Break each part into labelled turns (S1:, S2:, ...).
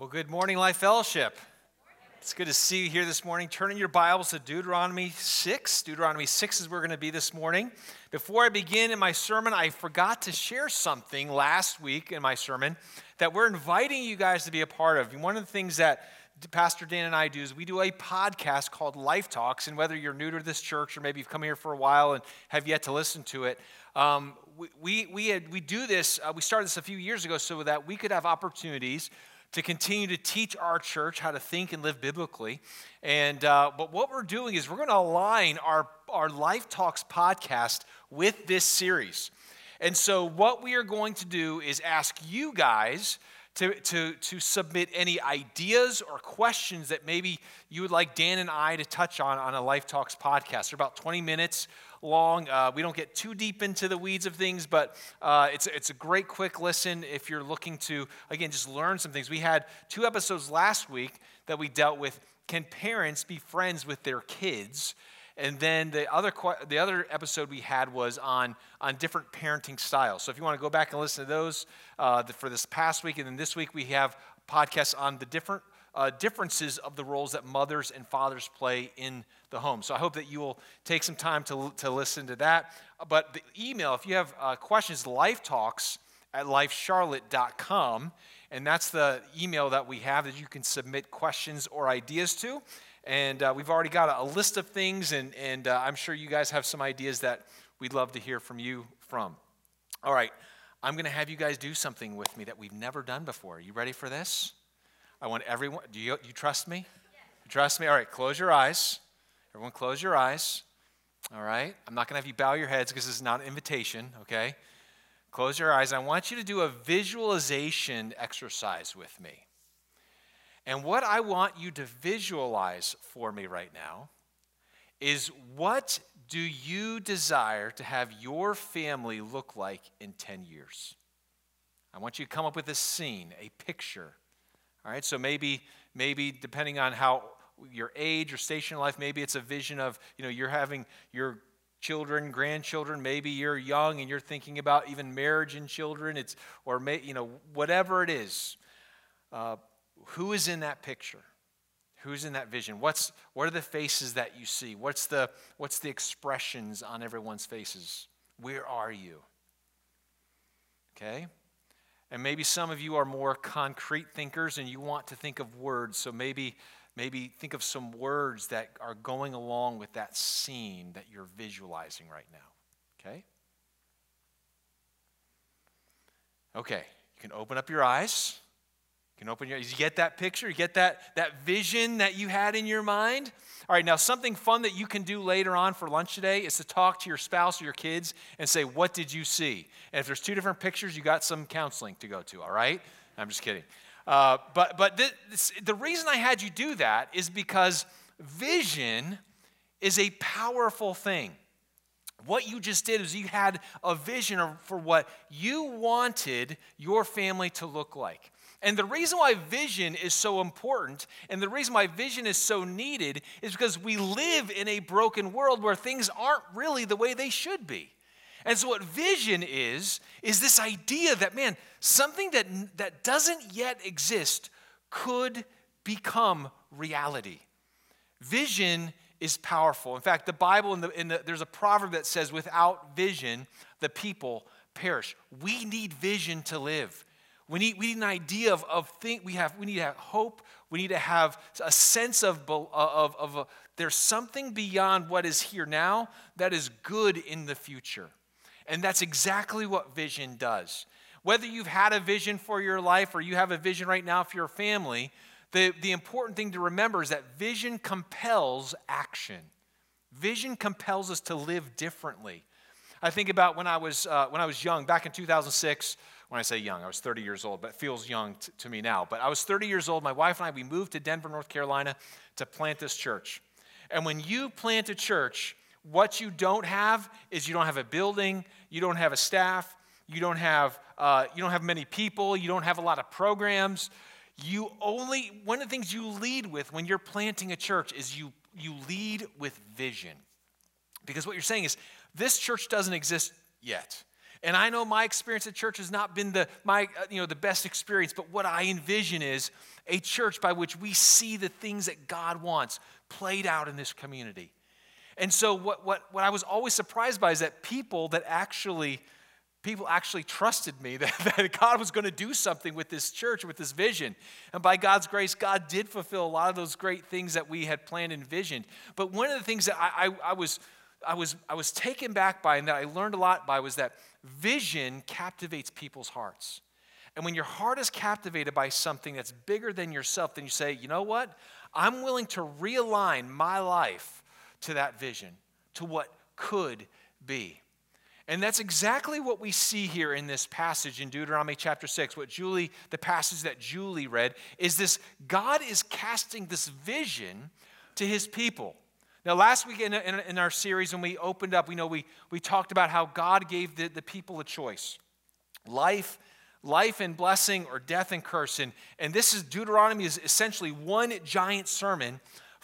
S1: Well, good morning, Life Fellowship. It's good to see you here this morning. Turning your Bibles to Deuteronomy 6. Deuteronomy 6 is where we're going to be this morning. Before I begin in my sermon, I forgot to share something last week in my sermon that we're inviting you guys to be a part of. One of the things that Pastor Dan and I do is we do a podcast called Life Talks. And whether you're new to this church or maybe you've come here for a while and have yet to listen to it, um, we, we, we, had, we do this, uh, we started this a few years ago so that we could have opportunities to continue to teach our church how to think and live biblically. And uh, but what we're doing is we're going to align our our Life Talks podcast with this series. And so what we are going to do is ask you guys to, to, to submit any ideas or questions that maybe you would like Dan and I to touch on on a Life Talks podcast. They're about 20 minutes long. Uh, we don't get too deep into the weeds of things, but uh, it's, it's a great quick listen if you're looking to, again, just learn some things. We had two episodes last week that we dealt with can parents be friends with their kids? And then the other, the other episode we had was on, on different parenting styles. So if you want to go back and listen to those uh, for this past week, and then this week we have podcasts on the different uh, differences of the roles that mothers and fathers play in the home. So I hope that you will take some time to, to listen to that. But the email, if you have uh, questions, lifetalks at lifecharlotte.com. And that's the email that we have that you can submit questions or ideas to. And uh, we've already got a, a, list of things, and, and uh, I'm sure you guys have some ideas that we'd love to hear from you from. All right, I'm going to have you guys do something with me that we've never done before. Are you ready for this? I want everyone, do you, you trust me? You trust me? All right, close your eyes. Everyone, close your eyes. All right? I'm not going to have you bow your heads because this is not an invitation, okay? Close your eyes. I want you to do a visualization exercise with me. And what I want you to visualize for me right now is what do you desire to have your family look like in 10 years? I want you to come up with a scene, a picture all right, so maybe, maybe depending on how your age or station in life, maybe it's a vision of, you know, you're having your children, grandchildren, maybe you're young and you're thinking about even marriage and children, it's, or, may, you know, whatever it is. Uh, who is in that picture? Who's in that vision? What's, what are the faces that you see? What's the, what's the expressions on everyone's faces? Where are you? Okay? And maybe some of you are more concrete thinkers and you want to think of words. So maybe, maybe think of some words that are going along with that scene that you're visualizing right now. Okay? Okay, you can open up your eyes. You can open your eyes. You get that picture? You get that, that vision that you had in your mind? All right, now something fun that you can do later on for lunch today is to talk to your spouse or your kids and say, What did you see? And if there's two different pictures, you got some counseling to go to, all right? I'm just kidding. Uh, but but this, the reason I had you do that is because vision is a powerful thing. What you just did is you had a vision for what you wanted your family to look like. And the reason why vision is so important and the reason why vision is so needed is because we live in a broken world where things aren't really the way they should be. And so, what vision is, is this idea that, man, something that, that doesn't yet exist could become reality. Vision is powerful. In fact, the Bible, in the, in the, there's a proverb that says, without vision, the people perish. We need vision to live. We need, we need an idea of, of think, we, have, we need to have hope. We need to have a sense of, uh, of, of, of there's something beyond what is here now that is good in the future. And that's exactly what vision does. Whether you've had a vision for your life or you have a vision right now for your family, the, the important thing to remember is that vision compels action. Vision compels us to live differently. I think about when I was, uh, when I was young, back in 2006, when I say young, I was 30 years old, but it feels young t- to me now. But I was 30 years old. My wife and I, we moved to Denver, North Carolina to plant this church. And when you plant a church, what you don't have is you don't have a building, you don't have a staff, you don't have, uh, you don't have many people, you don't have a lot of programs. You only, one of the things you lead with when you're planting a church is you, you lead with vision. Because what you're saying is, this church doesn't exist yet. And I know my experience at church has not been the, my, uh, you know, the best experience, but what I envision is a church by which we see the things that God wants played out in this community. And so what, what, what I was always surprised by is that people that actually people actually trusted me that, that God was going to do something with this church, with this vision. And by God's grace, God did fulfill a lot of those great things that we had planned and envisioned. But one of the things that I, I, I was I was, I was taken back by and that I learned a lot by was that vision captivates people's hearts. And when your heart is captivated by something that's bigger than yourself, then you say, you know what? I'm willing to realign my life to that vision, to what could be. And that's exactly what we see here in this passage in Deuteronomy chapter 6. What Julie, the passage that Julie read, is this God is casting this vision to his people. Now, last week in, in, in, our series, when we opened up, we know we, we talked about how God gave the, the people a choice life, life and blessing, or death and curse. And, and this is Deuteronomy is essentially one giant sermon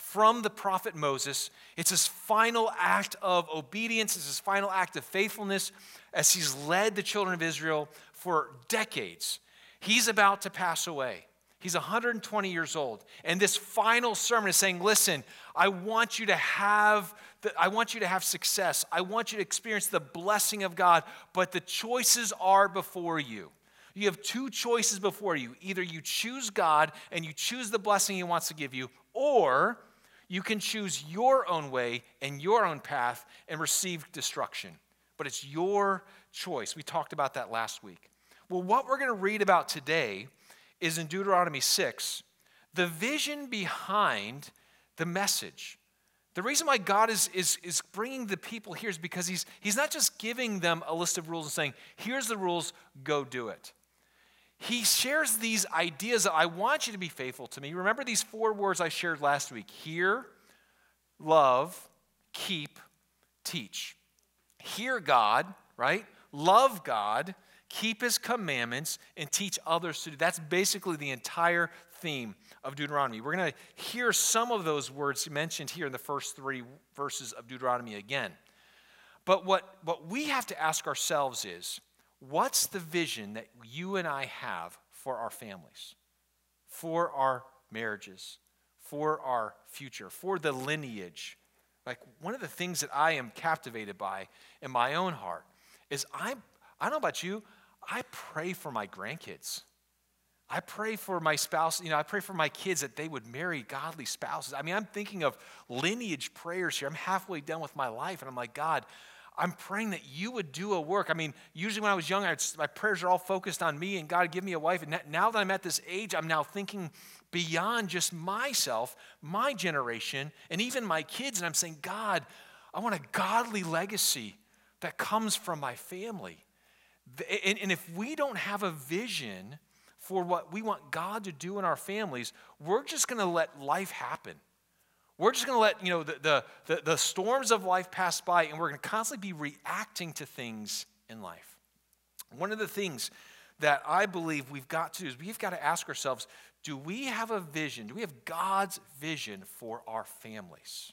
S1: from the prophet Moses. It's his final act of obedience, it's his final act of faithfulness as he's led the children of Israel for decades. He's about to pass away. He's 120 years old. And this final sermon is saying, listen, I want you to have the, I want you to have success. I want you to experience the blessing of God, but the choices are before you. You have two choices before you. Either you choose God and you choose the blessing He wants to give you, or you can choose your own way and your own path and receive destruction. But it's your choice. We talked about that last week. Well, what we're going to read about today is in Deuteronomy 6, the vision behind the message. The reason why God is, is, is bringing the people here is because he's, he's not just giving them a list of rules and saying, here's the rules, go do it. He shares these ideas that I want you to be faithful to me. Remember these four words I shared last week hear, love, keep, teach. Hear God, right? Love God, keep his commandments, and teach others to do. That's basically the entire theme of Deuteronomy. We're going to hear some of those words mentioned here in the first three verses of Deuteronomy again. But what, what we have to ask ourselves is what's the vision that you and I have for our families, for our marriages, for our future, for the lineage? Like one of the things that I am captivated by in my own heart is I, I don't know about you, I pray for my grandkids. I pray for my spouse, you know, I pray for my kids that they would marry godly spouses. I mean, I'm thinking of lineage prayers here. I'm halfway done with my life, and I'm like, God, I'm praying that you would do a work. I mean, usually when I was young, I'd, my prayers are all focused on me and God, give me a wife. And now that I'm at this age, I'm now thinking beyond just myself, my generation, and even my kids. And I'm saying, God, I want a godly legacy that comes from my family. And, and if we don't have a vision for what we want God to do in our families, we're just going to let life happen. We're just going to let you know the, the, the, the storms of life pass by, and we're going to constantly be reacting to things in life. One of the things that I believe we've got to do is we've got to ask ourselves do we have a vision? Do we have God's vision for our families?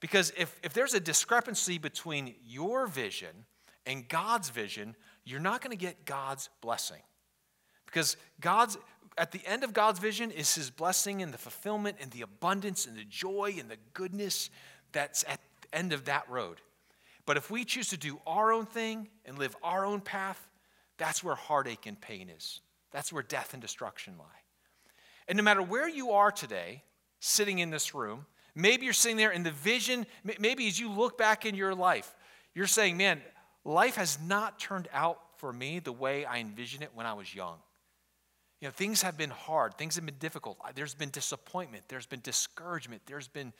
S1: Because if, if there's a discrepancy between your vision and God's vision, you're not going to get God's blessing. Because God's at the end of God's vision is his blessing and the fulfillment and the abundance and the joy and the goodness that's at the end of that road. But if we choose to do our own thing and live our own path, that's where heartache and pain is. That's where death and destruction lie. And no matter where you are today, sitting in this room, maybe you're sitting there in the vision, maybe as you look back in your life, you're saying, man, life has not turned out for me the way I envisioned it when I was young. You know, things have been hard, things have been difficult. There's been disappointment, there's been discouragement, there's been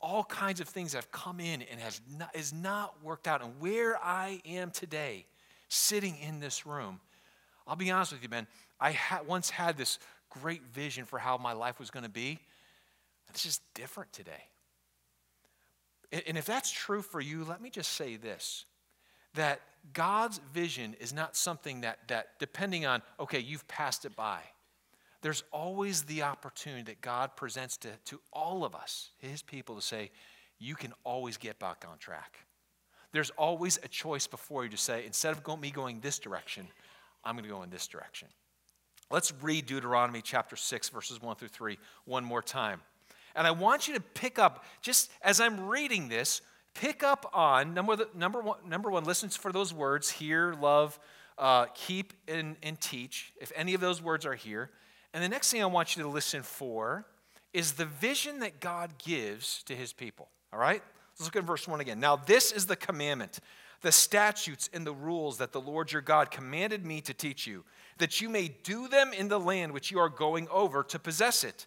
S1: all kinds of things that have come in and has not, has not worked out. And where I am today, sitting in this room, I'll be honest with you, man, I ha- once had this great vision for how my life was going to be. It's just different today. And if that's true for you, let me just say this that God's vision is not something that, that depending on, okay, you've passed it by. There's always the opportunity that God presents to, to all of us, his people, to say, you can always get back on track. there's always a choice before you to say, instead of me going this direction, I'm going to go in this direction. Let's read Deuteronomy chapter 6, verses 1 through 3 one more time. And I want you to pick up, just as I'm reading this, pick up on number, number, one, number one, listen for those words hear, love, uh, keep, and, and teach, if any of those words are here. And the next thing I want you to listen for is the vision that God gives to his people. All right? Let's look at verse 1 again. Now, this is the commandment, the statutes and the rules that the Lord your God commanded me to teach you, that you may do them in the land which you are going over to possess it,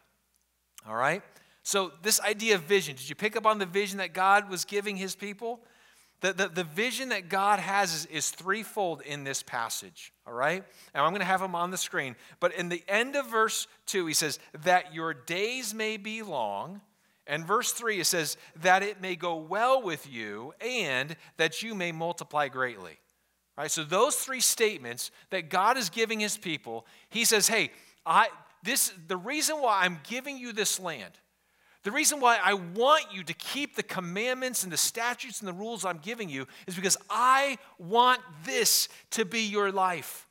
S1: All right? So, this idea of vision, did you pick up on the vision that God was giving his people? The, the, the vision that God has is, is threefold in this passage, all right? And I'm going to have them on the screen. But in the end of verse 2, he says, That your days may be long. And verse 3, it says, That it may go well with you and that you may multiply greatly. All right? So, those three statements that God is giving his people, he says, Hey, I, this, the reason why I'm giving you this land, the reason why I want you to keep the commandments and the statutes and the rules I'm giving you is because I want this to be your life.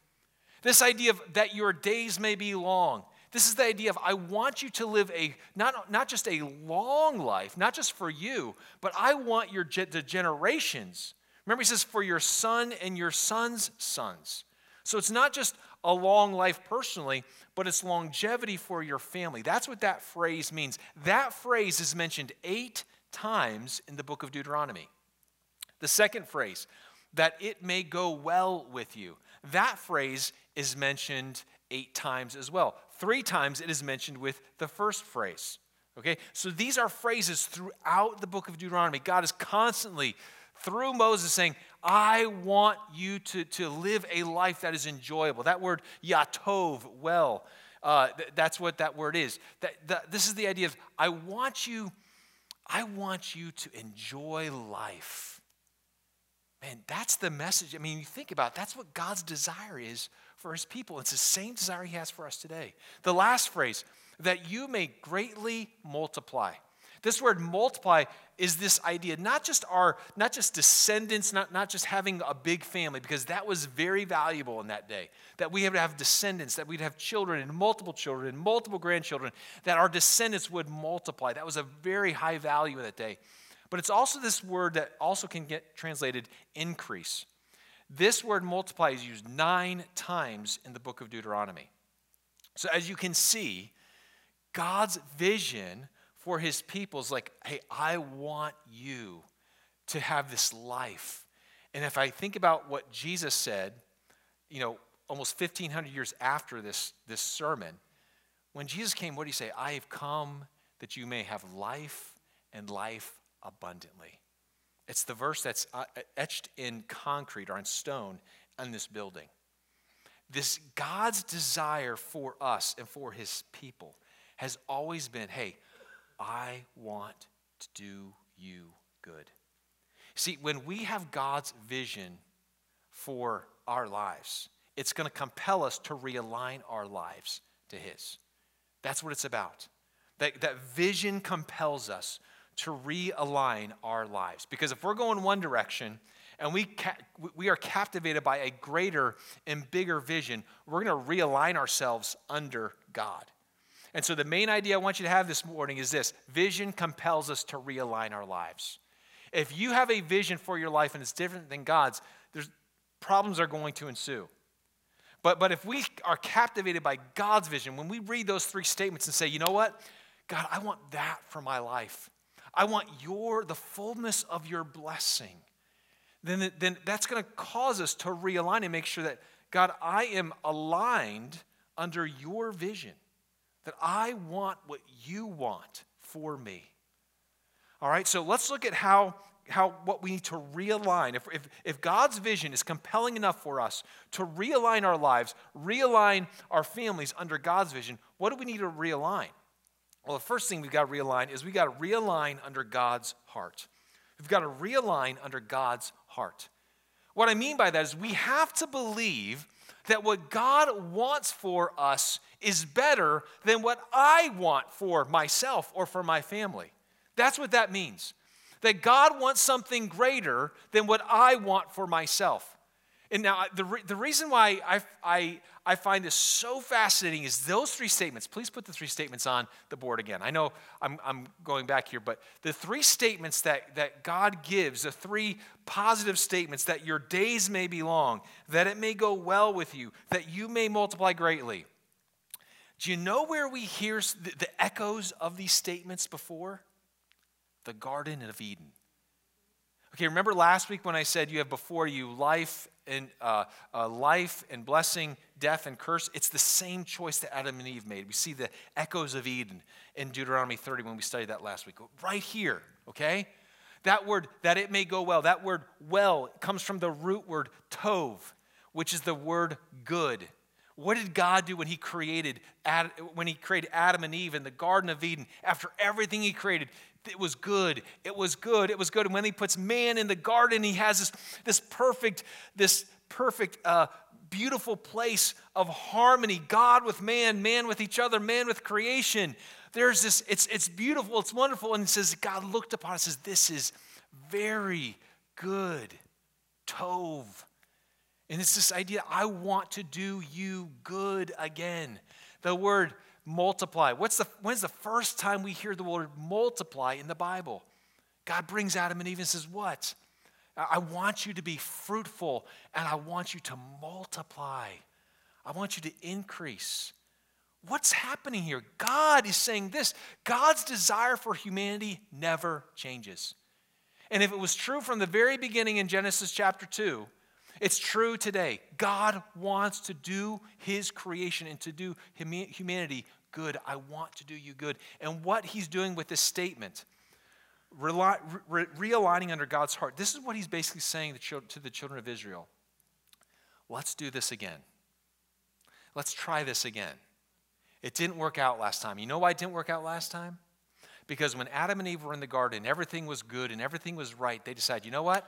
S1: This idea of that your days may be long. This is the idea of I want you to live a not, not just a long life, not just for you, but I want your the generations. Remember, he says, for your son and your son's sons. So it's not just a long life personally, but it's longevity for your family. That's what that phrase means. That phrase is mentioned eight times in the book of Deuteronomy. The second phrase, that it may go well with you, that phrase is mentioned eight times as well. Three times it is mentioned with the first phrase. Okay, so these are phrases throughout the book of Deuteronomy. God is constantly, through Moses, saying, I want you to, to live a life that is enjoyable. That word, yatov, well, uh, th- that's what that word is. That, that, this is the idea of I want you, I want you to enjoy life. Man, that's the message. I mean, you think about it, that's what God's desire is for his people. It's the same desire he has for us today. The last phrase, that you may greatly multiply. This word multiply is this idea, not just our, not just descendants, not, not just having a big family, because that was very valuable in that day. That we would have descendants, that we'd have children and multiple children and multiple grandchildren, that our descendants would multiply. That was a very high value in that day. But it's also this word that also can get translated increase. This word multiply is used nine times in the book of Deuteronomy. So as you can see, God's vision for his people is like, hey, I want you to have this life. And if I think about what Jesus said, you know, almost 1,500 years after this, this sermon, when Jesus came, what did he say? I have come that you may have life and life abundantly. It's the verse that's uh, etched in concrete or in stone in this building. This God's desire for us and for his people has always been hey, I want to do you good. See, when we have God's vision for our lives, it's going to compel us to realign our lives to His. That's what it's about. That, that vision compels us to realign our lives. Because if we're going one direction and we, ca- we are captivated by a greater and bigger vision, we're going to realign ourselves under God. And so, the main idea I want you to have this morning is this vision compels us to realign our lives. If you have a vision for your life and it's different than God's, there's, problems are going to ensue. But, but if we are captivated by God's vision, when we read those three statements and say, you know what? God, I want that for my life. I want your, the fullness of your blessing. Then, then that's going to cause us to realign and make sure that, God, I am aligned under your vision that I want what you want for me. All right, so let's look at how, how what we need to realign. If, if, if God's vision is compelling enough for us to realign our lives, realign our families under God's vision, what do we need to realign? Well, the first thing we've got to realign is we've got to realign under God's heart. We've got to realign under God's heart. What I mean by that is we have to believe that what God wants for us is better than what I want for myself or for my family. That's what that means. That God wants something greater than what I want for myself. And now, the, re- the reason why I, I, I find this so fascinating is those three statements. Please put the three statements on the board again. I know I'm, I'm going back here, but the three statements that, that God gives, the three positive statements that your days may be long, that it may go well with you, that you may multiply greatly. Do you know where we hear the, the echoes of these statements before? The Garden of Eden. Okay, remember last week when I said you have before you life and uh, uh, life and blessing, death and curse? It's the same choice that Adam and Eve made. We see the echoes of Eden in Deuteronomy 30 when we studied that last week. Right here, okay? That word, that it may go well, that word well comes from the root word tov, which is the word good. What did God do when he created when he created Adam and Eve in the Garden of Eden? After everything he created, it was good. It was good. It was good. And when he puts man in the garden, he has this, this perfect, this perfect, uh, beautiful place of harmony. God with man, man with each other, man with creation. There's this, it's, it's beautiful, it's wonderful. And it says, God looked upon it and says, This is very good. Tov. And it's this idea, I want to do you good again. The word multiply. What's the, when's the first time we hear the word multiply in the Bible? God brings Adam and Eve and says, What? I want you to be fruitful and I want you to multiply. I want you to increase. What's happening here? God is saying this God's desire for humanity never changes. And if it was true from the very beginning in Genesis chapter 2, it's true today. God wants to do his creation and to do humanity good. I want to do you good. And what he's doing with this statement, realigning under God's heart, this is what he's basically saying to the children of Israel. Let's do this again. Let's try this again. It didn't work out last time. You know why it didn't work out last time? Because when Adam and Eve were in the garden, everything was good and everything was right, they decided, you know what?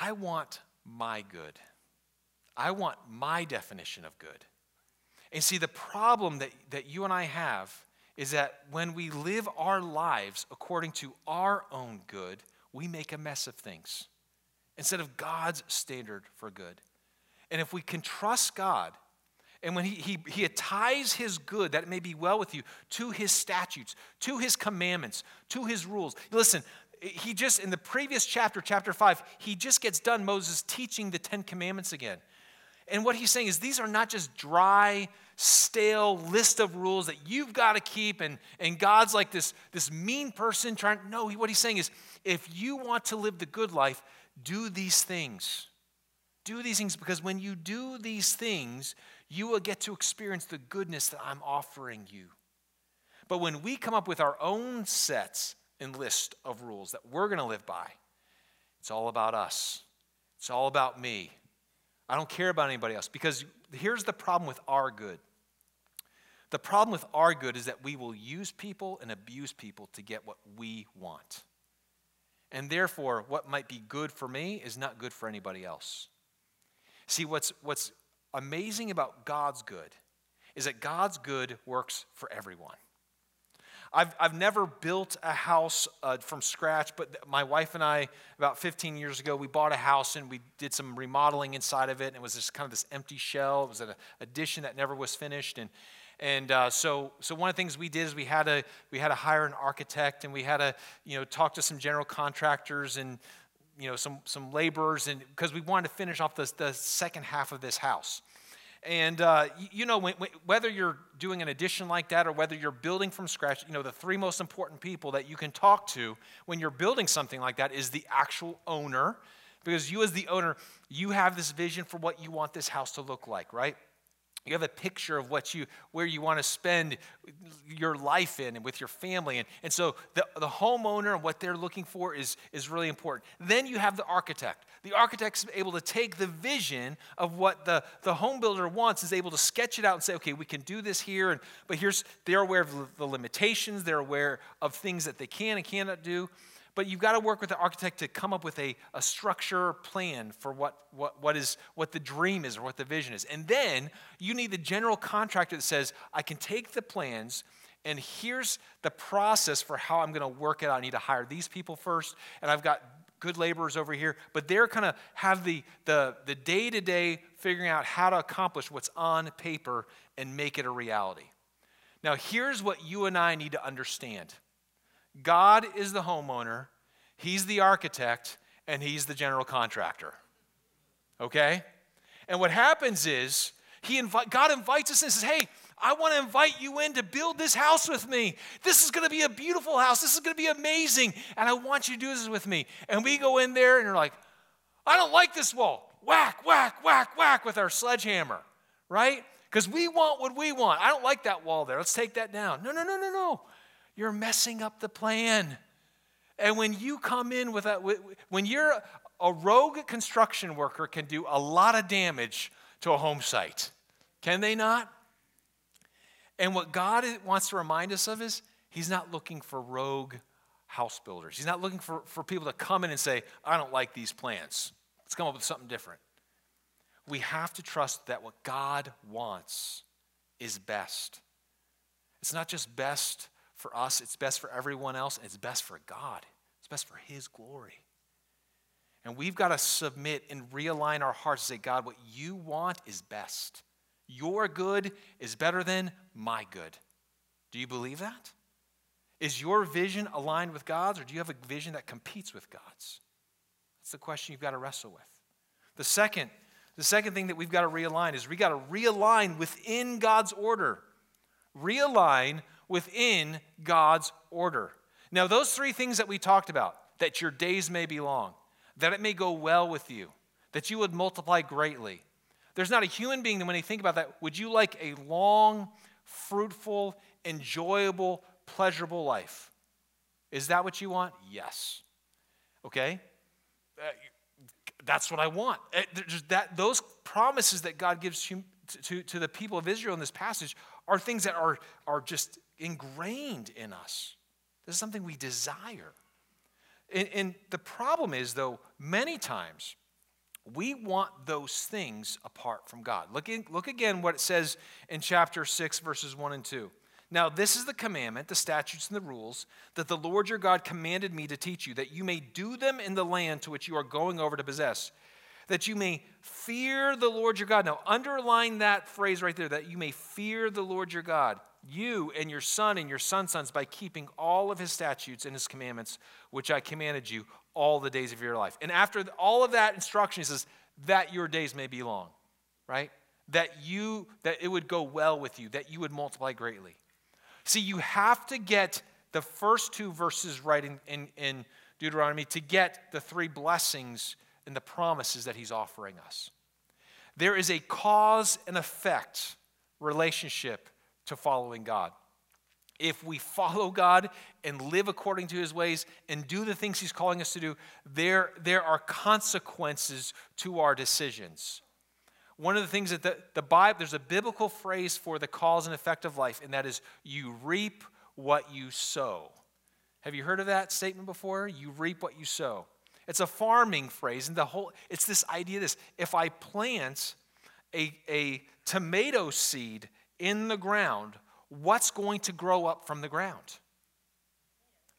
S1: I want my good. I want my definition of good. And see, the problem that, that you and I have is that when we live our lives according to our own good, we make a mess of things instead of God's standard for good. And if we can trust God, and when he, he, he ties his good, that it may be well with you, to his statutes, to his commandments, to his rules. Listen, he just, in the previous chapter, chapter 5, he just gets done, Moses, teaching the Ten Commandments again. And what he's saying is these are not just dry, stale list of rules that you've got to keep, and, and God's like this, this mean person trying. No, what he's saying is if you want to live the good life, do these things. Do these things because when you do these things, you will get to experience the goodness that I'm offering you. But when we come up with our own sets and list of rules that we're going to live by. It's all about us. It's all about me. I don't care about anybody else because here's the problem with our good. The problem with our good is that we will use people and abuse people to get what we want. And therefore, what might be good for me is not good for anybody else. See, what's, what's amazing about God's good is that God's good works for everyone. I've, I've never built a house uh, from scratch, but my wife and I, about 15 years ago, we bought a house and we did some remodeling inside of it. And it was just kind of this empty shell. It was an addition that never was finished. And, and uh, so, so one of the things we did is we had to we had to hire an architect and we had to you know talk to some general contractors and you know some some laborers and because we wanted to finish off the, the second half of this house. And uh, you know, when, when, whether you're doing an addition like that or whether you're building from scratch, you know, the three most important people that you can talk to when you're building something like that is the actual owner. Because you, as the owner, you have this vision for what you want this house to look like, right? You have a picture of what you where you want to spend your life in and with your family. And, and so the, the homeowner and what they're looking for is, is really important. Then you have the architect. The architect's able to take the vision of what the, the home builder wants is able to sketch it out and say okay we can do this here and but here's they're aware of the limitations they're aware of things that they can and cannot do but you've got to work with the architect to come up with a, a structure plan for what, what, what, is, what the dream is or what the vision is. And then you need the general contractor that says, I can take the plans and here's the process for how I'm going to work it out. I need to hire these people first, and I've got good laborers over here, but they're kind of have the, the, the day-to-day figuring out how to accomplish what's on paper and make it a reality. Now, here's what you and I need to understand. God is the homeowner, He's the architect, and He's the general contractor. Okay? And what happens is, he invite, God invites us and says, Hey, I want to invite you in to build this house with me. This is going to be a beautiful house. This is going to be amazing. And I want you to do this with me. And we go in there and you're like, I don't like this wall. Whack, whack, whack, whack with our sledgehammer, right? Because we want what we want. I don't like that wall there. Let's take that down. No, no, no, no, no you're messing up the plan. And when you come in with that, when you're a rogue construction worker, can do a lot of damage to a home site. Can they not? And what God wants to remind us of is He's not looking for rogue house builders. He's not looking for, for people to come in and say, I don't like these plans. Let's come up with something different. We have to trust that what God wants is best. It's not just best for us, it's best for everyone else, and it's best for God. It's best for His glory. And we've got to submit and realign our hearts and say, God, what you want is best. Your good is better than my good. Do you believe that? Is your vision aligned with God's, or do you have a vision that competes with God's? That's the question you've got to wrestle with. The second, the second thing that we've got to realign is we got to realign within God's order. Realign within God's order. Now, those three things that we talked about that your days may be long, that it may go well with you, that you would multiply greatly. There's not a human being that, when you think about that, would you like a long, fruitful, enjoyable, pleasurable life? Is that what you want? Yes. Okay? Uh, that's what I want. Uh, that, those promises that God gives to, to, to the people of Israel in this passage are things that are, are just ingrained in us. This is something we desire. And, and the problem is, though, many times we want those things apart from God. Look, in, look again what it says in chapter 6, verses 1 and 2. Now, this is the commandment, the statutes and the rules that the Lord your God commanded me to teach you, that you may do them in the land to which you are going over to possess, that you may fear the Lord your God. Now, underline that phrase right there, that you may fear the Lord your God you and your son and your son's sons by keeping all of his statutes and his commandments, which I commanded you all the days of your life. And after all of that instruction, he says, that your days may be long, right? That you, that it would go well with you, that you would multiply greatly. See, you have to get the first two verses right in, in, in Deuteronomy to get the three blessings and the promises that he's offering us. There is a cause and effect relationship to following God. If we follow God and live according to his ways and do the things he's calling us to do, there, there are consequences to our decisions. One of the things that the, the Bible, there's a biblical phrase for the cause and effect of life, and that is you reap what you sow. Have you heard of that statement before? You reap what you sow. It's a farming phrase, and the whole it's this idea this if I plant a, a tomato seed in the ground, what's going to grow up from the ground?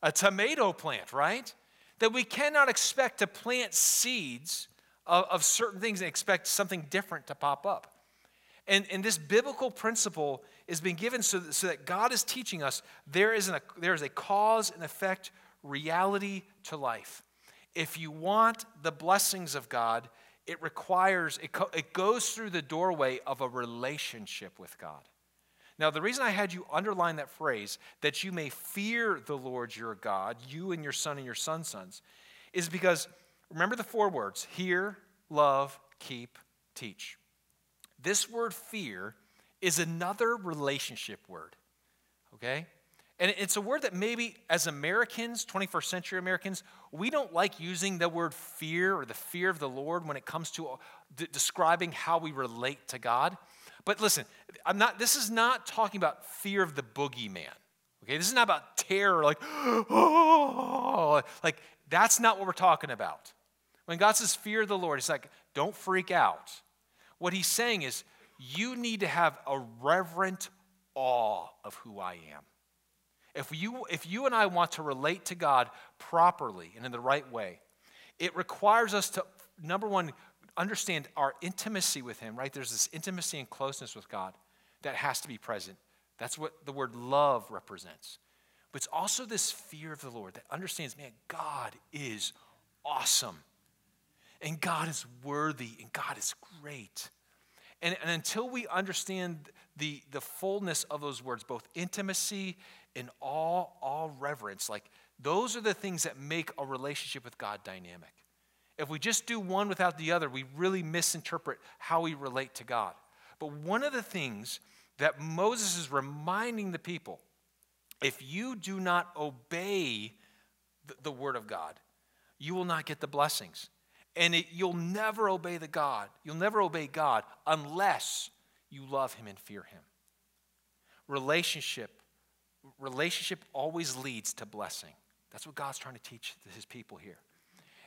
S1: A tomato plant, right? That we cannot expect to plant seeds of, of certain things and expect something different to pop up. And, and this biblical principle is being given so that, so that God is teaching us there is, an, there is a cause and effect reality to life. If you want the blessings of God, it requires, it, co- it goes through the doorway of a relationship with God. Now, the reason I had you underline that phrase, that you may fear the Lord your God, you and your son and your son's sons, is because remember the four words hear, love, keep, teach. This word fear is another relationship word, okay? And it's a word that maybe as Americans, 21st century Americans, we don't like using the word fear or the fear of the Lord when it comes to uh, d- describing how we relate to God. But listen, I'm not, this is not talking about fear of the boogeyman. Okay, this is not about terror, like, oh, like that's not what we're talking about. When God says fear the Lord, he's like, don't freak out. What he's saying is, you need to have a reverent awe of who I am. If you, if you and I want to relate to God properly and in the right way, it requires us to, number one, understand our intimacy with Him, right? There's this intimacy and closeness with God that has to be present. That's what the word love represents. But it's also this fear of the Lord that understands, man, God is awesome. And God is worthy, and God is great. And, and until we understand the, the fullness of those words, both intimacy and all, all reverence, like those are the things that make a relationship with God dynamic. If we just do one without the other, we really misinterpret how we relate to God. But one of the things that Moses is reminding the people if you do not obey the, the word of God, you will not get the blessings. And it, you'll never obey the God. You'll never obey God unless you love him and fear him. Relationship relationship always leads to blessing. That's what God's trying to teach his people here.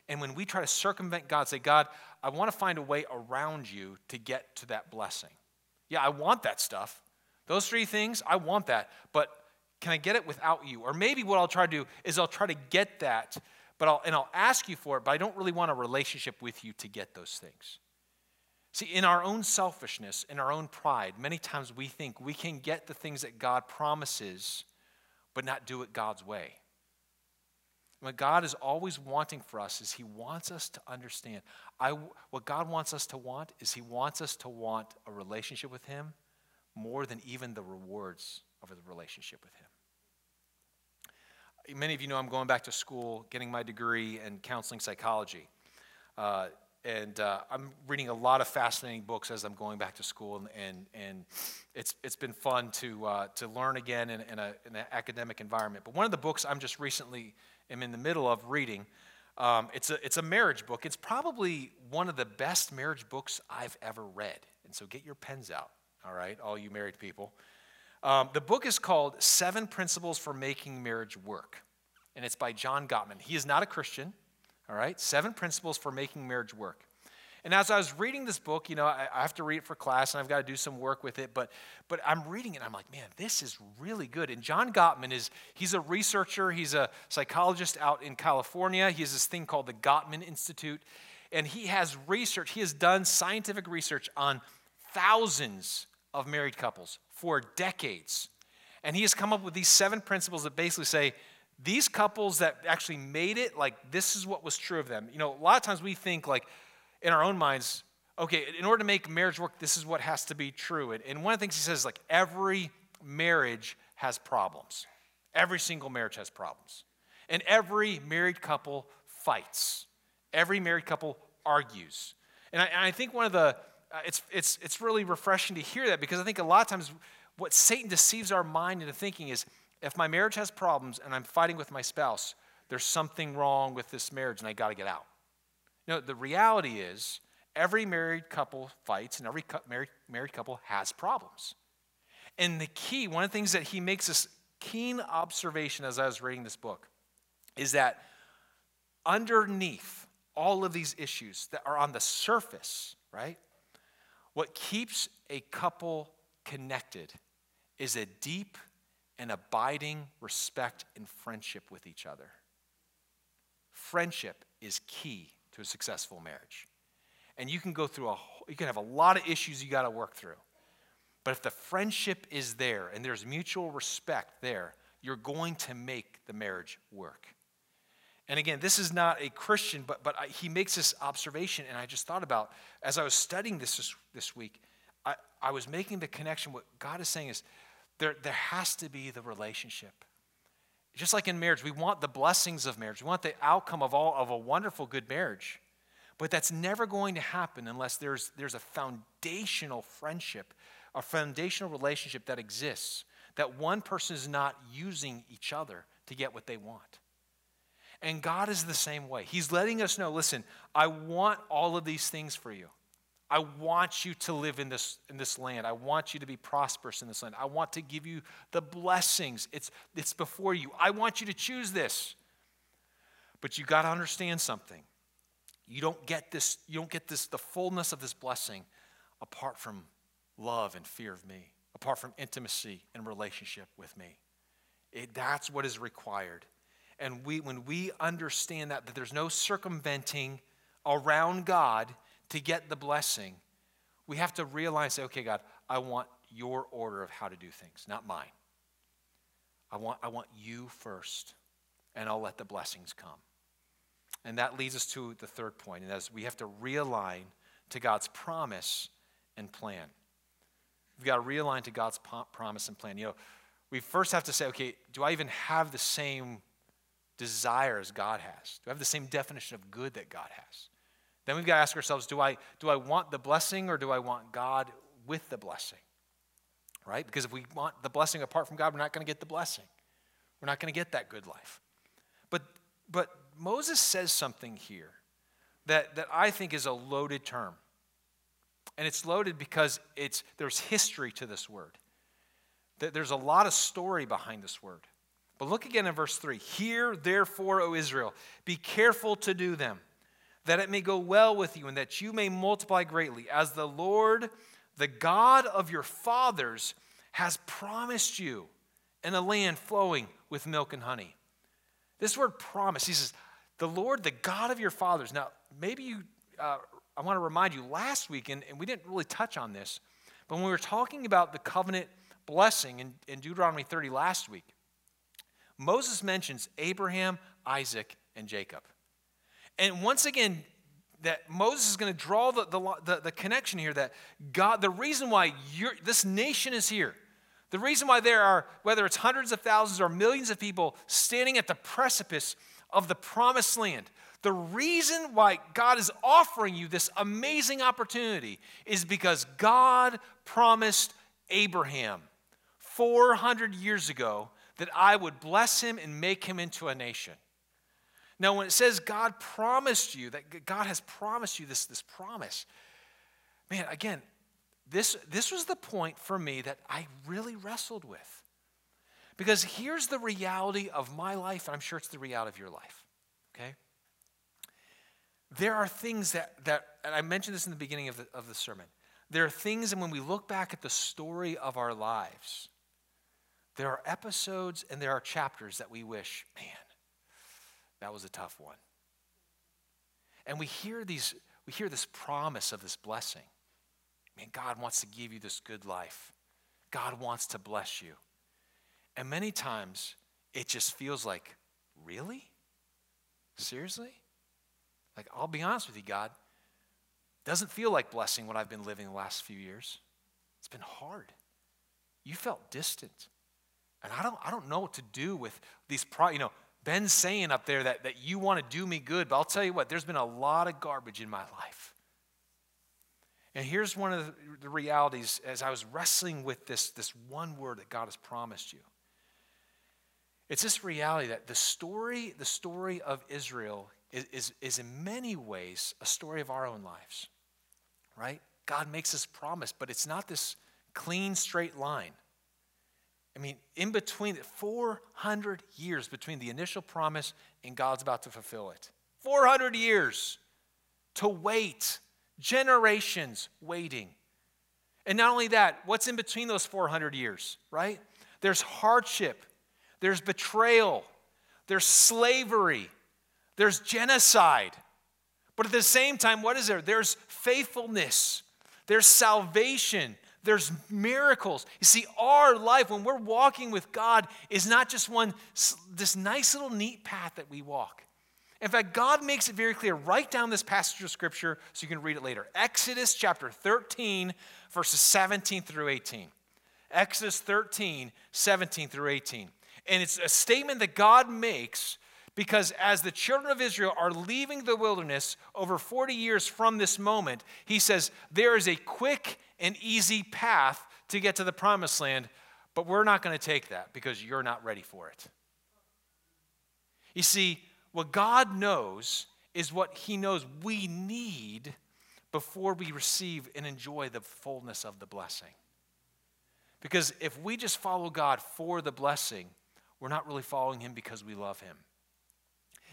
S1: And when we try to circumvent God, say, God, I want to find a way around you to get to that blessing. Yeah, I want that stuff. Those three things, I want that. But can I get it without you? Or maybe what I'll try to do is I'll try to get that but I'll, and I'll ask you for it, but I don't really want a relationship with you to get those things. See, in our own selfishness, in our own pride, many times we think we can get the things that God promises, but not do it God's way. What God is always wanting for us is He wants us to understand. I, what God wants us to want is He wants us to want a relationship with Him more than even the rewards of the relationship with Him many of you know I'm going back to school, getting my degree in counseling psychology. Uh, and uh, I'm reading a lot of fascinating books as I'm going back to school, and, and, and it's, it's been fun to, uh, to learn again in, in, a, in, an academic environment. But one of the books I'm just recently am in the middle of reading, um, it's, a, it's a marriage book. It's probably one of the best marriage books I've ever read. And so get your pens out, all right, all you married people. Um, the book is called Seven Principles for Making Marriage Work, and it's by John Gottman. He is not a Christian, all right? Seven Principles for Making Marriage Work. And as I was reading this book, you know, I, I have to read it for class and I've got to do some work with it, but, but I'm reading it and I'm like, man, this is really good. And John Gottman is, he's a researcher, he's a psychologist out in California. He has this thing called the Gottman Institute. And he has research, he has done scientific research on thousands of married couples for decades. And he has come up with these seven principles that basically say these couples that actually made it, like this is what was true of them. You know, a lot of times we think, like in our own minds, okay, in order to make marriage work, this is what has to be true. And, and one of the things he says is like every marriage has problems, every single marriage has problems. And every married couple fights, every married couple argues. And I, and I think one of the uh, it's, it's, it's really refreshing to hear that because I think a lot of times what Satan deceives our mind into thinking is if my marriage has problems and I'm fighting with my spouse, there's something wrong with this marriage and I got to get out. You know, the reality is every married couple fights and every married, married couple has problems. And the key, one of the things that he makes this keen observation as I was reading this book, is that underneath all of these issues that are on the surface, right? What keeps a couple connected is a deep and abiding respect and friendship with each other. Friendship is key to a successful marriage. And you can go through a you can have a lot of issues you got to work through. But if the friendship is there and there's mutual respect there, you're going to make the marriage work. And again, this is not a Christian, but, but I, he makes this observation, and I just thought about as I was studying this this, this week, I, I was making the connection. What God is saying is there, there has to be the relationship. Just like in marriage, we want the blessings of marriage, we want the outcome of, all, of a wonderful, good marriage. But that's never going to happen unless there's, there's a foundational friendship a foundational relationship that exists, that one person is not using each other to get what they want. And God is the same way. He's letting us know listen, I want all of these things for you. I want you to live in this, in this land. I want you to be prosperous in this land. I want to give you the blessings. It's, it's before you. I want you to choose this. But you got to understand something. You don't get this, you don't get this, the fullness of this blessing apart from love and fear of me, apart from intimacy and relationship with me. It, that's what is required. And we, when we understand that, that there's no circumventing around God to get the blessing, we have to realize, okay, God, I want your order of how to do things, not mine. I want, I want you first, and I'll let the blessings come. And that leads us to the third point, and that is we have to realign to God's promise and plan. We've got to realign to God's promise and plan. You know, we first have to say, okay, do I even have the same desire as God has? Do I have the same definition of good that God has? Then we've got to ask ourselves, do I, do I want the blessing or do I want God with the blessing? Right? Because if we want the blessing apart from God, we're not going to get the blessing. We're not going to get that good life. But, but Moses says something here that, that I think is a loaded term. And it's loaded because it's, there's history to this word. There's a lot of story behind this word. But look again in verse 3 Hear, therefore, O Israel, be careful to do them, that it may go well with you, and that you may multiply greatly, as the Lord, the God of your fathers, has promised you in a land flowing with milk and honey. This word promise, he says, the Lord, the God of your fathers. Now, maybe you, uh, I want to remind you, last week, and, and we didn't really touch on this, but when we were talking about the covenant blessing in, in Deuteronomy 30 last week, Moses mentions Abraham, Isaac, and Jacob. And once again, that Moses is going to draw the, the, the, the, connection here that God, the reason why this nation is here, the reason why there are, whether it's hundreds of thousands or millions of people standing at the precipice of the promised land. The reason why God is offering you this amazing opportunity is because God promised Abraham 400 years ago that I would bless him and make him into a nation. Now, when it says God promised you, that God has promised you this, this promise, man, again, this, this was the point for me that I really wrestled with. Because here's the reality of my life, and I'm sure it's the reality of your life, okay? There are things that, that and I mentioned this in the beginning of the, of the sermon. There are things, and when we look back at the story of our lives, there are episodes and there are chapters that we wish, man, that was a tough one. And we hear these, we hear this promise of this blessing. Man, God wants to give you this good life. God wants to bless you. And many times it just feels like, really? Seriously? Like, I'll be honest with you, God. Doesn't feel like blessing what I've been living the last few years. It's been hard. You felt distant. And I don't, I don't know what to do with these, pro, you know, Ben's saying up there that, that you want to do me good, but I'll tell you what, there's been a lot of garbage in my life. And here's one of the realities as I was wrestling with this, this one word that God has promised you. It's this reality that the story, the story of Israel is, is, is in many ways a story of our own lives, right? God makes this promise, but it's not this clean, straight line. I mean, in between 400 years between the initial promise and God's about to fulfill it. 400 years to wait, generations waiting. And not only that, what's in between those 400 years, right? There's hardship, there's betrayal, there's slavery, there's genocide. But at the same time, what is there? There's faithfulness, there's salvation, there's miracles. You see, our life, when we're walking with God, is not just one, this nice little neat path that we walk. In fact, God makes it very clear. Write down this passage of scripture so you can read it later. Exodus chapter 13, verses 17 through 18. Exodus 13, 17 through 18. And it's a statement that God makes because as the children of Israel are leaving the wilderness over 40 years from this moment, he says, There is a quick and easy path to get to the promised land, but we're not going to take that because you're not ready for it. You see, what God knows is what He knows we need before we receive and enjoy the fullness of the blessing. Because if we just follow God for the blessing, we're not really following Him because we love Him.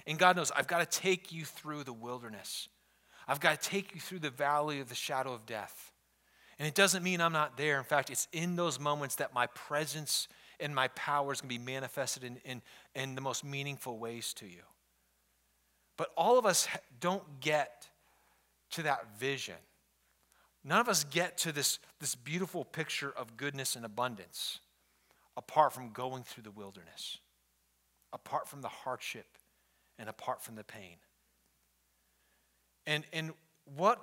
S1: And God knows, I've got to take you through the wilderness. I've got to take you through the valley of the shadow of death. And it doesn't mean I'm not there. In fact, it's in those moments that my presence and my power is going to be manifested in, in, in the most meaningful ways to you. But all of us don't get to that vision. None of us get to this, this beautiful picture of goodness and abundance apart from going through the wilderness, apart from the hardship and apart from the pain. And, and what,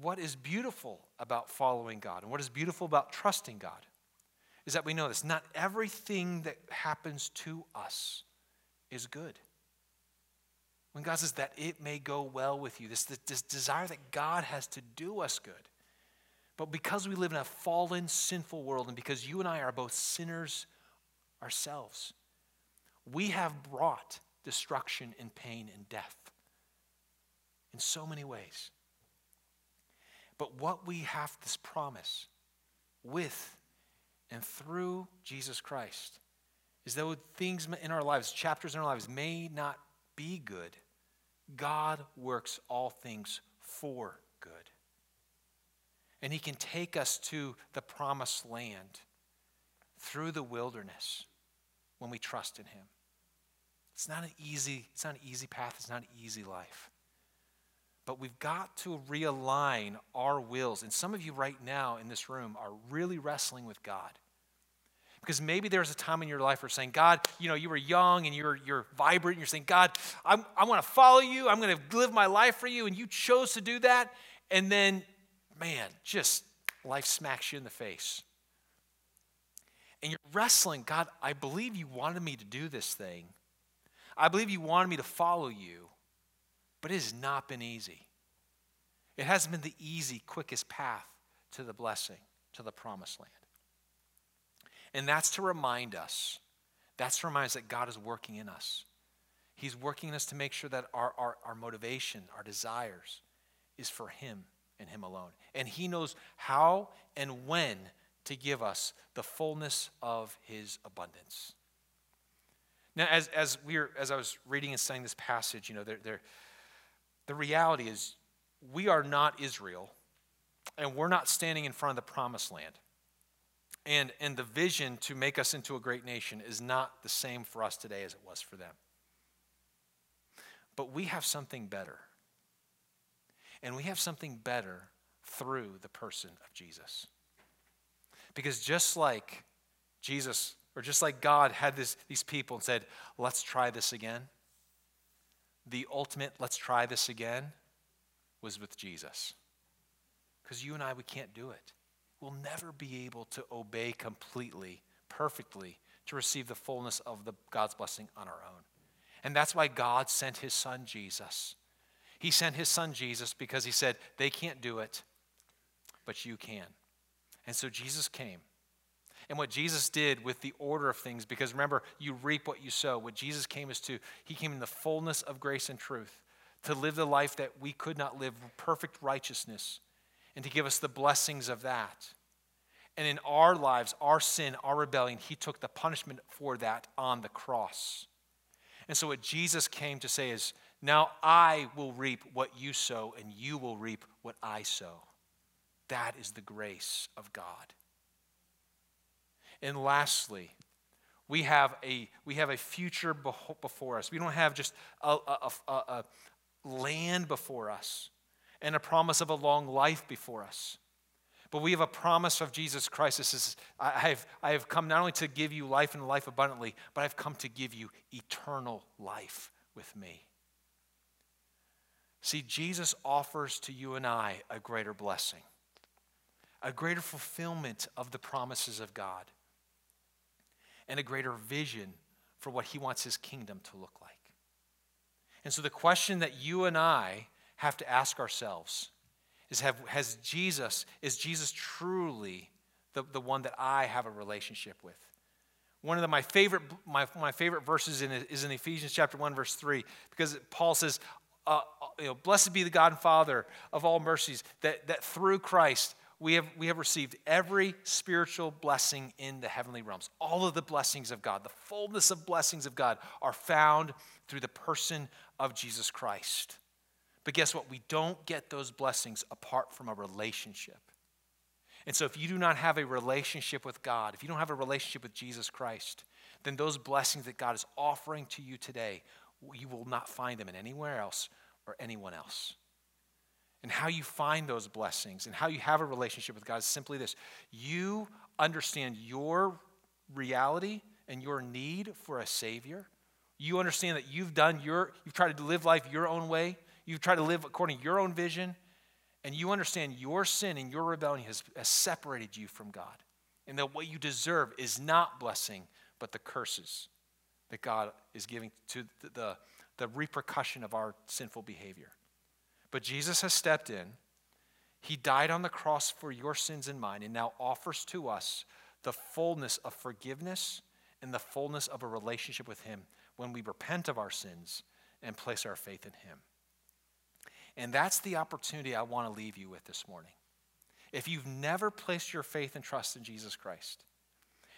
S1: what is beautiful about following God and what is beautiful about trusting God is that we know this. Not everything that happens to us is good. When God says that it may go well with you, this, this desire that God has to do us good. But because we live in a fallen, sinful world, and because you and I are both sinners ourselves, we have brought destruction and pain and death in so many ways. But what we have this promise with and through Jesus Christ is though things in our lives, chapters in our lives may not be good, God works all things for good. And He can take us to the promised land through the wilderness when we trust in Him. It's not an easy, it's not an easy path, it's not an easy life. But we've got to realign our wills. And some of you right now in this room are really wrestling with God. Because maybe there's a time in your life where you're saying, God, you know, you were young and you're, you're vibrant, and you're saying, God, I'm, I want to follow you, I'm going to live my life for you, and you chose to do that. And then, man, just life smacks you in the face. And you're wrestling, God, I believe you wanted me to do this thing. I believe you wanted me to follow you, but it has not been easy. It hasn't been the easy, quickest path to the blessing, to the promised land. And that's to remind us, that's to remind us that God is working in us. He's working in us to make sure that our, our, our motivation, our desires, is for Him and Him alone. And He knows how and when to give us the fullness of His abundance. Now, as, as, we were, as I was reading and studying this passage, you know, they're, they're, the reality is we are not Israel, and we're not standing in front of the promised land. And, and the vision to make us into a great nation is not the same for us today as it was for them. But we have something better. And we have something better through the person of Jesus. Because just like Jesus, or just like God had this, these people and said, let's try this again, the ultimate let's try this again was with Jesus. Because you and I, we can't do it. We'll never be able to obey completely, perfectly, to receive the fullness of the, God's blessing on our own. And that's why God sent his son Jesus. He sent his son Jesus because he said, they can't do it, but you can. And so Jesus came. And what Jesus did with the order of things, because remember, you reap what you sow. What Jesus came is to, he came in the fullness of grace and truth to live the life that we could not live, perfect righteousness, and to give us the blessings of that. And in our lives, our sin, our rebellion, he took the punishment for that on the cross. And so, what Jesus came to say is, now I will reap what you sow, and you will reap what I sow. That is the grace of God. And lastly, we have a, we have a future before us. We don't have just a, a, a, a land before us and a promise of a long life before us. But we have a promise of Jesus Christ. This is, I have, I have come not only to give you life and life abundantly, but I've come to give you eternal life with me. See, Jesus offers to you and I a greater blessing, a greater fulfillment of the promises of God, and a greater vision for what he wants his kingdom to look like. And so the question that you and I have to ask ourselves is have, has Jesus, is Jesus truly the, the one that I have a relationship with. One of the, my, favorite, my, my favorite verses in, is in Ephesians chapter 1, verse 3, because Paul says, uh, uh, you know, Blessed be the God and Father of all mercies, that, that through Christ we have, we have received every spiritual blessing in the heavenly realms. All of the blessings of God, the fullness of blessings of God, are found through the person of Jesus Christ. But guess what? We don't get those blessings apart from a relationship. And so, if you do not have a relationship with God, if you don't have a relationship with Jesus Christ, then those blessings that God is offering to you today, you will not find them in anywhere else or anyone else. And how you find those blessings and how you have a relationship with God is simply this you understand your reality and your need for a Savior. You understand that you've done your, you've tried to live life your own way, you've tried to live according to your own vision, and you understand your sin and your rebellion has, has separated you from God. And that what you deserve is not blessing, but the curses that God is giving to the, the, the repercussion of our sinful behavior. But Jesus has stepped in. He died on the cross for your sins and mine, and now offers to us the fullness of forgiveness and the fullness of a relationship with Him when we repent of our sins and place our faith in Him. And that's the opportunity I want to leave you with this morning. If you've never placed your faith and trust in Jesus Christ,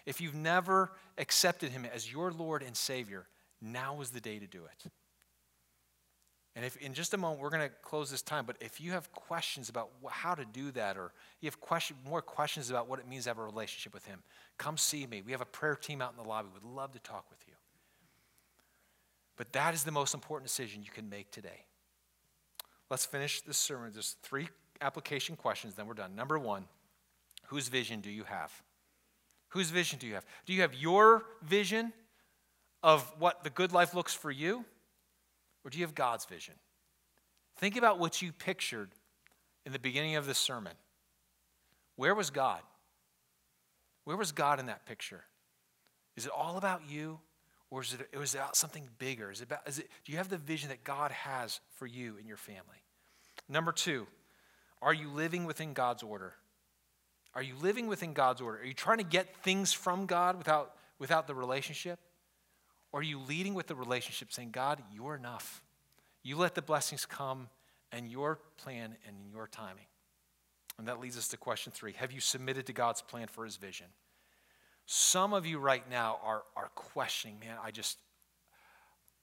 S1: if you've never accepted Him as your Lord and Savior, now is the day to do it. And if in just a moment we're going to close this time, but if you have questions about how to do that, or you have question, more questions about what it means to have a relationship with Him, come see me. We have a prayer team out in the lobby. We'd love to talk with you. But that is the most important decision you can make today. Let's finish this sermon. Just three application questions, then we're done. Number one, whose vision do you have? Whose vision do you have? Do you have your vision of what the good life looks for you? Or do you have God's vision? Think about what you pictured in the beginning of this sermon. Where was God? Where was God in that picture? Is it all about you? Or is it, it about something bigger? Is it about, is it, do you have the vision that God has for you and your family? Number two, are you living within God's order? Are you living within God's order? Are you trying to get things from God without, without the relationship? Or are you leading with the relationship saying, God, you're enough? You let the blessings come and your plan and your timing. And that leads us to question three Have you submitted to God's plan for his vision? Some of you right now are, are questioning, man, I just,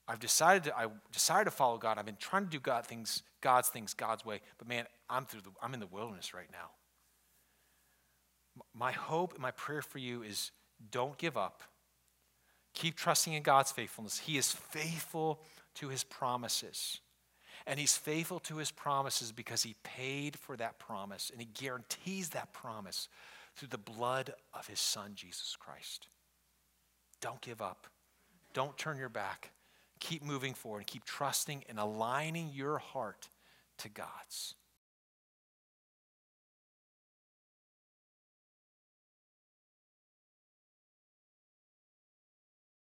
S1: I've decided to, I decided to follow God. I've been trying to do God things, God's things, God's way. But man, I'm through the, I'm in the wilderness right now. My hope and my prayer for you is don't give up. Keep trusting in God's faithfulness. He is faithful to his promises. And he's faithful to his promises because he paid for that promise and he guarantees that promise through the blood of his son, Jesus Christ. Don't give up. Don't turn your back. Keep moving forward and keep trusting and aligning your heart to God's.